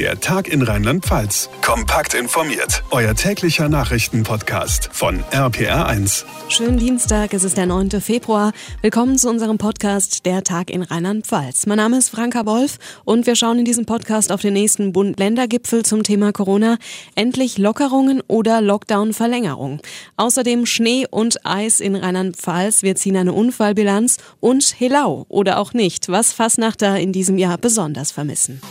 Der Tag in Rheinland-Pfalz. Kompakt informiert. Euer täglicher Nachrichtenpodcast von RPR1. Schönen Dienstag, es ist der 9. Februar. Willkommen zu unserem Podcast Der Tag in Rheinland-Pfalz. Mein Name ist Franka Wolf und wir schauen in diesem Podcast auf den nächsten Bund-Länder-Gipfel zum Thema Corona. Endlich Lockerungen oder Lockdown-Verlängerung. Außerdem Schnee und Eis in Rheinland-Pfalz. Wir ziehen eine Unfallbilanz und Helau oder auch nicht, was Fassnachter in diesem Jahr besonders vermissen.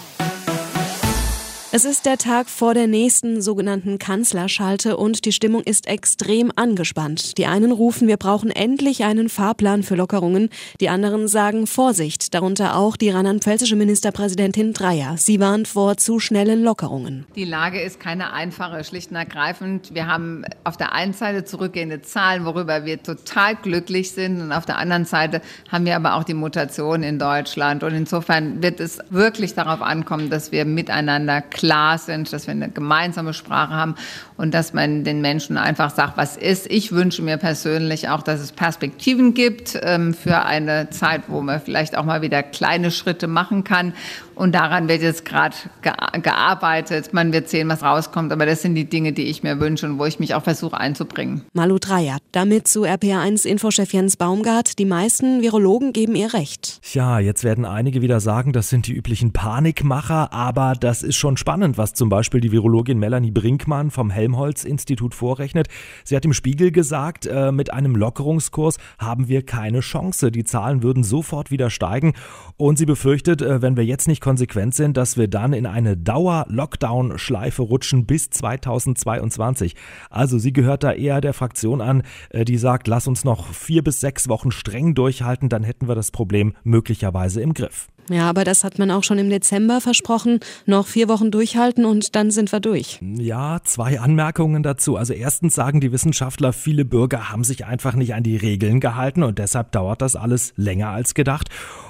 Es ist der Tag vor der nächsten sogenannten Kanzlerschalte und die Stimmung ist extrem angespannt. Die einen rufen, wir brauchen endlich einen Fahrplan für Lockerungen. Die anderen sagen Vorsicht, darunter auch die rheinland-pfälzische Ministerpräsidentin Dreyer. Sie warnt vor zu schnellen Lockerungen. Die Lage ist keine einfache, schlicht und ergreifend. Wir haben auf der einen Seite zurückgehende Zahlen, worüber wir total glücklich sind und auf der anderen Seite haben wir aber auch die Mutation in Deutschland und insofern wird es wirklich darauf ankommen, dass wir miteinander klar sind, dass wir eine gemeinsame Sprache haben und dass man den Menschen einfach sagt, was ist. Ich wünsche mir persönlich auch, dass es Perspektiven gibt ähm, für eine Zeit, wo man vielleicht auch mal wieder kleine Schritte machen kann. Und daran wird jetzt gerade gearbeitet. Man wird sehen, was rauskommt. Aber das sind die Dinge, die ich mir wünsche und wo ich mich auch versuche einzubringen. Malu Dreyer, damit zu RPA1-Infochef Jens Baumgart. Die meisten Virologen geben ihr recht. Tja, jetzt werden einige wieder sagen, das sind die üblichen Panikmacher. Aber das ist schon spannend, was zum Beispiel die Virologin Melanie Brinkmann vom Helmholtz-Institut vorrechnet. Sie hat im Spiegel gesagt, äh, mit einem Lockerungskurs haben wir keine Chance. Die Zahlen würden sofort wieder steigen. Und sie befürchtet, äh, wenn wir jetzt nicht konsequent sind, dass wir dann in eine Dauer-Lockdown-Schleife rutschen bis 2022. Also sie gehört da eher der Fraktion an, äh, die sagt, lass uns noch vier bis sechs Wochen streng durchhalten, dann hätten wir das Problem möglicherweise im Griff. Ja, aber das hat man auch schon im Dezember versprochen. Noch vier Wochen durchhalten und dann sind wir durch. Ja, zwei Anmerkungen dazu. Also erstens sagen die Wissenschaftler, viele Bürger haben sich einfach nicht an die Regeln gehalten und deshalb dauert das alles länger als gedacht.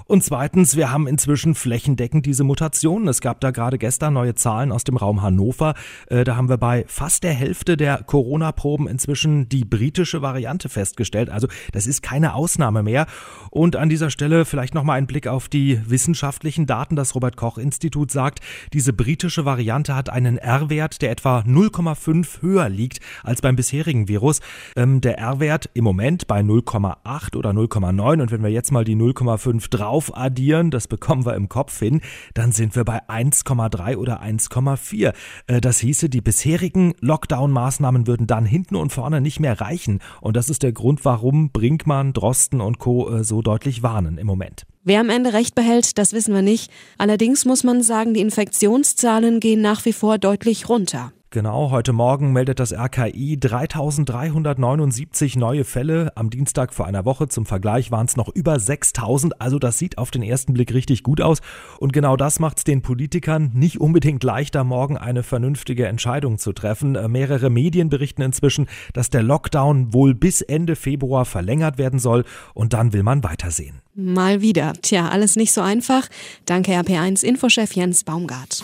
Und zweitens, wir haben inzwischen flächendeckend diese Mutationen. Es gab da gerade gestern neue Zahlen aus dem Raum Hannover. Äh, da haben wir bei fast der Hälfte der Corona-Proben inzwischen die britische Variante festgestellt. Also das ist keine Ausnahme mehr. Und an dieser Stelle vielleicht nochmal ein Blick auf die wissenschaftlichen Daten. Das Robert Koch Institut sagt, diese britische Variante hat einen R-Wert, der etwa 0,5 höher liegt als beim bisherigen Virus. Ähm, der R-Wert im Moment bei 0,8 oder 0,9 und wenn wir jetzt mal die 0,5 drauf aufaddieren, das bekommen wir im Kopf hin, dann sind wir bei 1,3 oder 1,4. Äh, das hieße, die bisherigen Lockdown-Maßnahmen würden dann hinten und vorne nicht mehr reichen. Und das ist der Grund, warum Brinkmann, Drosten und Co. Äh, so deutlich warnen im Moment. Wer am Ende recht behält, das wissen wir nicht. Allerdings muss man sagen, die Infektionszahlen gehen nach wie vor deutlich runter. Genau, heute Morgen meldet das RKI 3379 neue Fälle. Am Dienstag vor einer Woche zum Vergleich waren es noch über 6000. Also das sieht auf den ersten Blick richtig gut aus. Und genau das macht es den Politikern nicht unbedingt leichter, morgen eine vernünftige Entscheidung zu treffen. Äh, mehrere Medien berichten inzwischen, dass der Lockdown wohl bis Ende Februar verlängert werden soll. Und dann will man weitersehen. Mal wieder. Tja, alles nicht so einfach. Danke RP1 Infochef Jens Baumgart.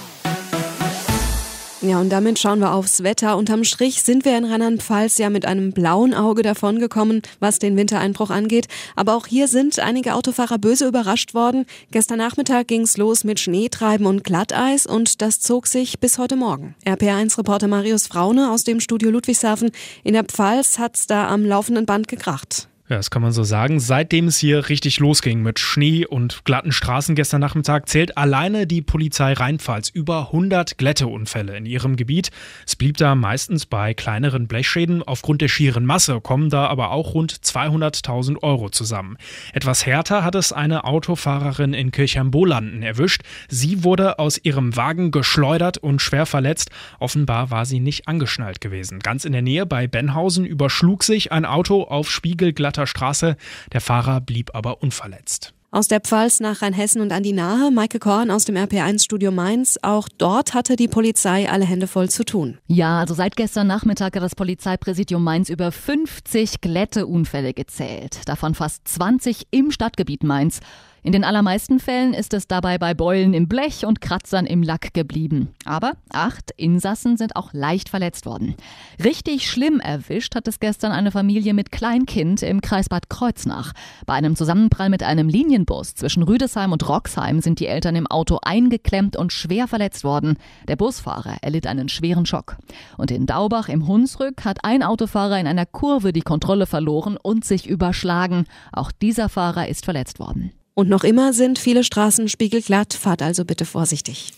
Ja, und damit schauen wir aufs Wetter. Unterm Strich sind wir in Rheinland-Pfalz ja mit einem blauen Auge davongekommen, was den Wintereinbruch angeht. Aber auch hier sind einige Autofahrer böse überrascht worden. Gestern Nachmittag ging's los mit Schneetreiben und Glatteis und das zog sich bis heute Morgen. RPR1-Reporter Marius Fraune aus dem Studio Ludwigshafen in der Pfalz hat's da am laufenden Band gekracht. Ja, das kann man so sagen. Seitdem es hier richtig losging mit Schnee und glatten Straßen gestern Nachmittag, zählt alleine die Polizei Rheinpfalz über 100 Glätteunfälle in ihrem Gebiet. Es blieb da meistens bei kleineren Blechschäden. Aufgrund der schieren Masse kommen da aber auch rund 200.000 Euro zusammen. Etwas härter hat es eine Autofahrerin in Kirchheim-Bolanden erwischt. Sie wurde aus ihrem Wagen geschleudert und schwer verletzt. Offenbar war sie nicht angeschnallt gewesen. Ganz in der Nähe bei Benhausen überschlug sich ein Auto auf spiegelglatt Stuttgarter Straße. Der Fahrer blieb aber unverletzt. Aus der Pfalz nach Rheinhessen und an die Nahe, Maike Korn aus dem RP1-Studio Mainz. Auch dort hatte die Polizei alle Hände voll zu tun. Ja, also seit gestern Nachmittag hat das Polizeipräsidium Mainz über 50 Glätteunfälle gezählt. Davon fast 20 im Stadtgebiet Mainz. In den allermeisten Fällen ist es dabei bei Beulen im Blech und Kratzern im Lack geblieben. Aber acht Insassen sind auch leicht verletzt worden. Richtig schlimm erwischt hat es gestern eine Familie mit Kleinkind im Kreis Bad Kreuznach. Bei einem Zusammenprall mit einem Linienbus zwischen Rüdesheim und Roxheim sind die Eltern im Auto eingeklemmt und schwer verletzt worden. Der Busfahrer erlitt einen schweren Schock. Und in Daubach im Hunsrück hat ein Autofahrer in einer Kurve die Kontrolle verloren und sich überschlagen. Auch dieser Fahrer ist verletzt worden. Und noch immer sind viele Straßen spiegelglatt. Fahrt also bitte vorsichtig.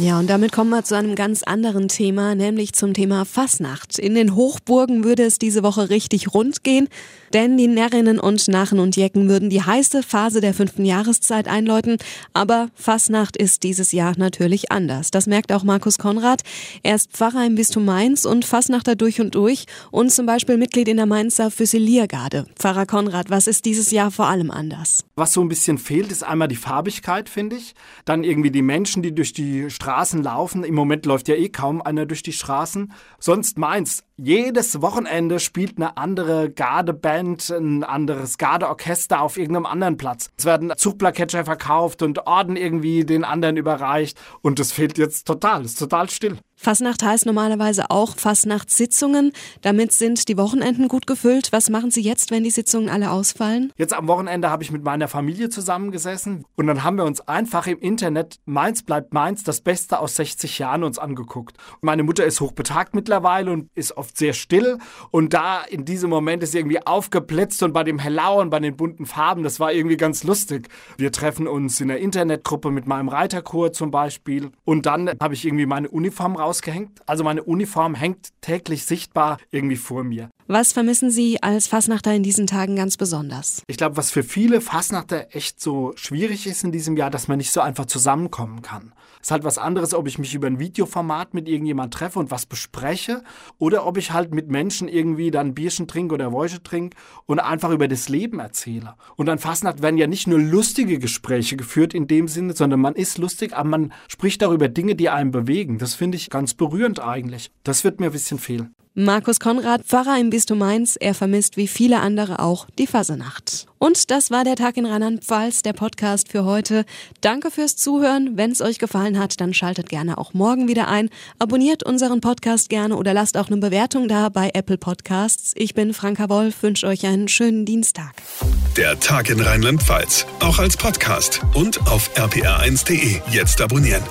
Ja, und damit kommen wir zu einem ganz anderen Thema, nämlich zum Thema Fasnacht. In den Hochburgen würde es diese Woche richtig rund gehen, denn die Närrinnen und Narren und Jecken würden die heiße Phase der fünften Jahreszeit einläuten. Aber Fasnacht ist dieses Jahr natürlich anders. Das merkt auch Markus Konrad. Er ist Pfarrer im Bistum Mainz und Fasnachter durch und durch und zum Beispiel Mitglied in der Mainzer Füsiliergarde. Pfarrer Konrad, was ist dieses Jahr vor allem anders? Was so ein bisschen fehlt, ist einmal die Farbigkeit, finde ich. Dann irgendwie die Menschen, die durch die Straße Straßen laufen. Im Moment läuft ja eh kaum einer durch die Straßen. Sonst Mainz, jedes Wochenende spielt eine andere Gardeband, ein anderes Gardeorchester auf irgendeinem anderen Platz. Es werden Zugplakette verkauft und Orden irgendwie den anderen überreicht. Und das fehlt jetzt total, ist total still. Fasnacht heißt normalerweise auch Fastnachtssitzungen. Damit sind die Wochenenden gut gefüllt. Was machen Sie jetzt, wenn die Sitzungen alle ausfallen? Jetzt am Wochenende habe ich mit meiner Familie zusammengesessen und dann haben wir uns einfach im Internet Mainz bleibt Mainz, das Beste aus 60 Jahren uns angeguckt. Meine Mutter ist hochbetagt mittlerweile und ist oft sehr still und da in diesem Moment ist irgendwie aufgeblitzt und bei dem Hellau und bei den bunten Farben, das war irgendwie ganz lustig. Wir treffen uns in der Internetgruppe mit meinem Reiterchor zum Beispiel und dann habe ich irgendwie meine Uniform raus rausgehängt. Also meine Uniform hängt täglich sichtbar irgendwie vor mir. Was vermissen Sie als Fasnachter in diesen Tagen ganz besonders? Ich glaube, was für viele Fasnachter echt so schwierig ist in diesem Jahr, dass man nicht so einfach zusammenkommen kann. Es ist halt was anderes, ob ich mich über ein Videoformat mit irgendjemand treffe und was bespreche oder ob ich halt mit Menschen irgendwie dann Bierchen trinke oder Wäusche trinke und einfach über das Leben erzähle. Und an Fasnacht werden ja nicht nur lustige Gespräche geführt in dem Sinne, sondern man ist lustig, aber man spricht darüber Dinge, die einen bewegen. Das finde ich ganz berührend eigentlich. Das wird mir ein bisschen fehlen. Markus Konrad, Pfarrer im Bistum Mainz, er vermisst wie viele andere auch die Fasenacht. Und das war der Tag in Rheinland-Pfalz, der Podcast für heute. Danke fürs Zuhören. Wenn es euch gefallen hat, dann schaltet gerne auch morgen wieder ein. Abonniert unseren Podcast gerne oder lasst auch eine Bewertung da bei Apple Podcasts. Ich bin Franka Wolf, wünsche euch einen schönen Dienstag. Der Tag in Rheinland-Pfalz, auch als Podcast und auf rpr1.de. Jetzt abonnieren.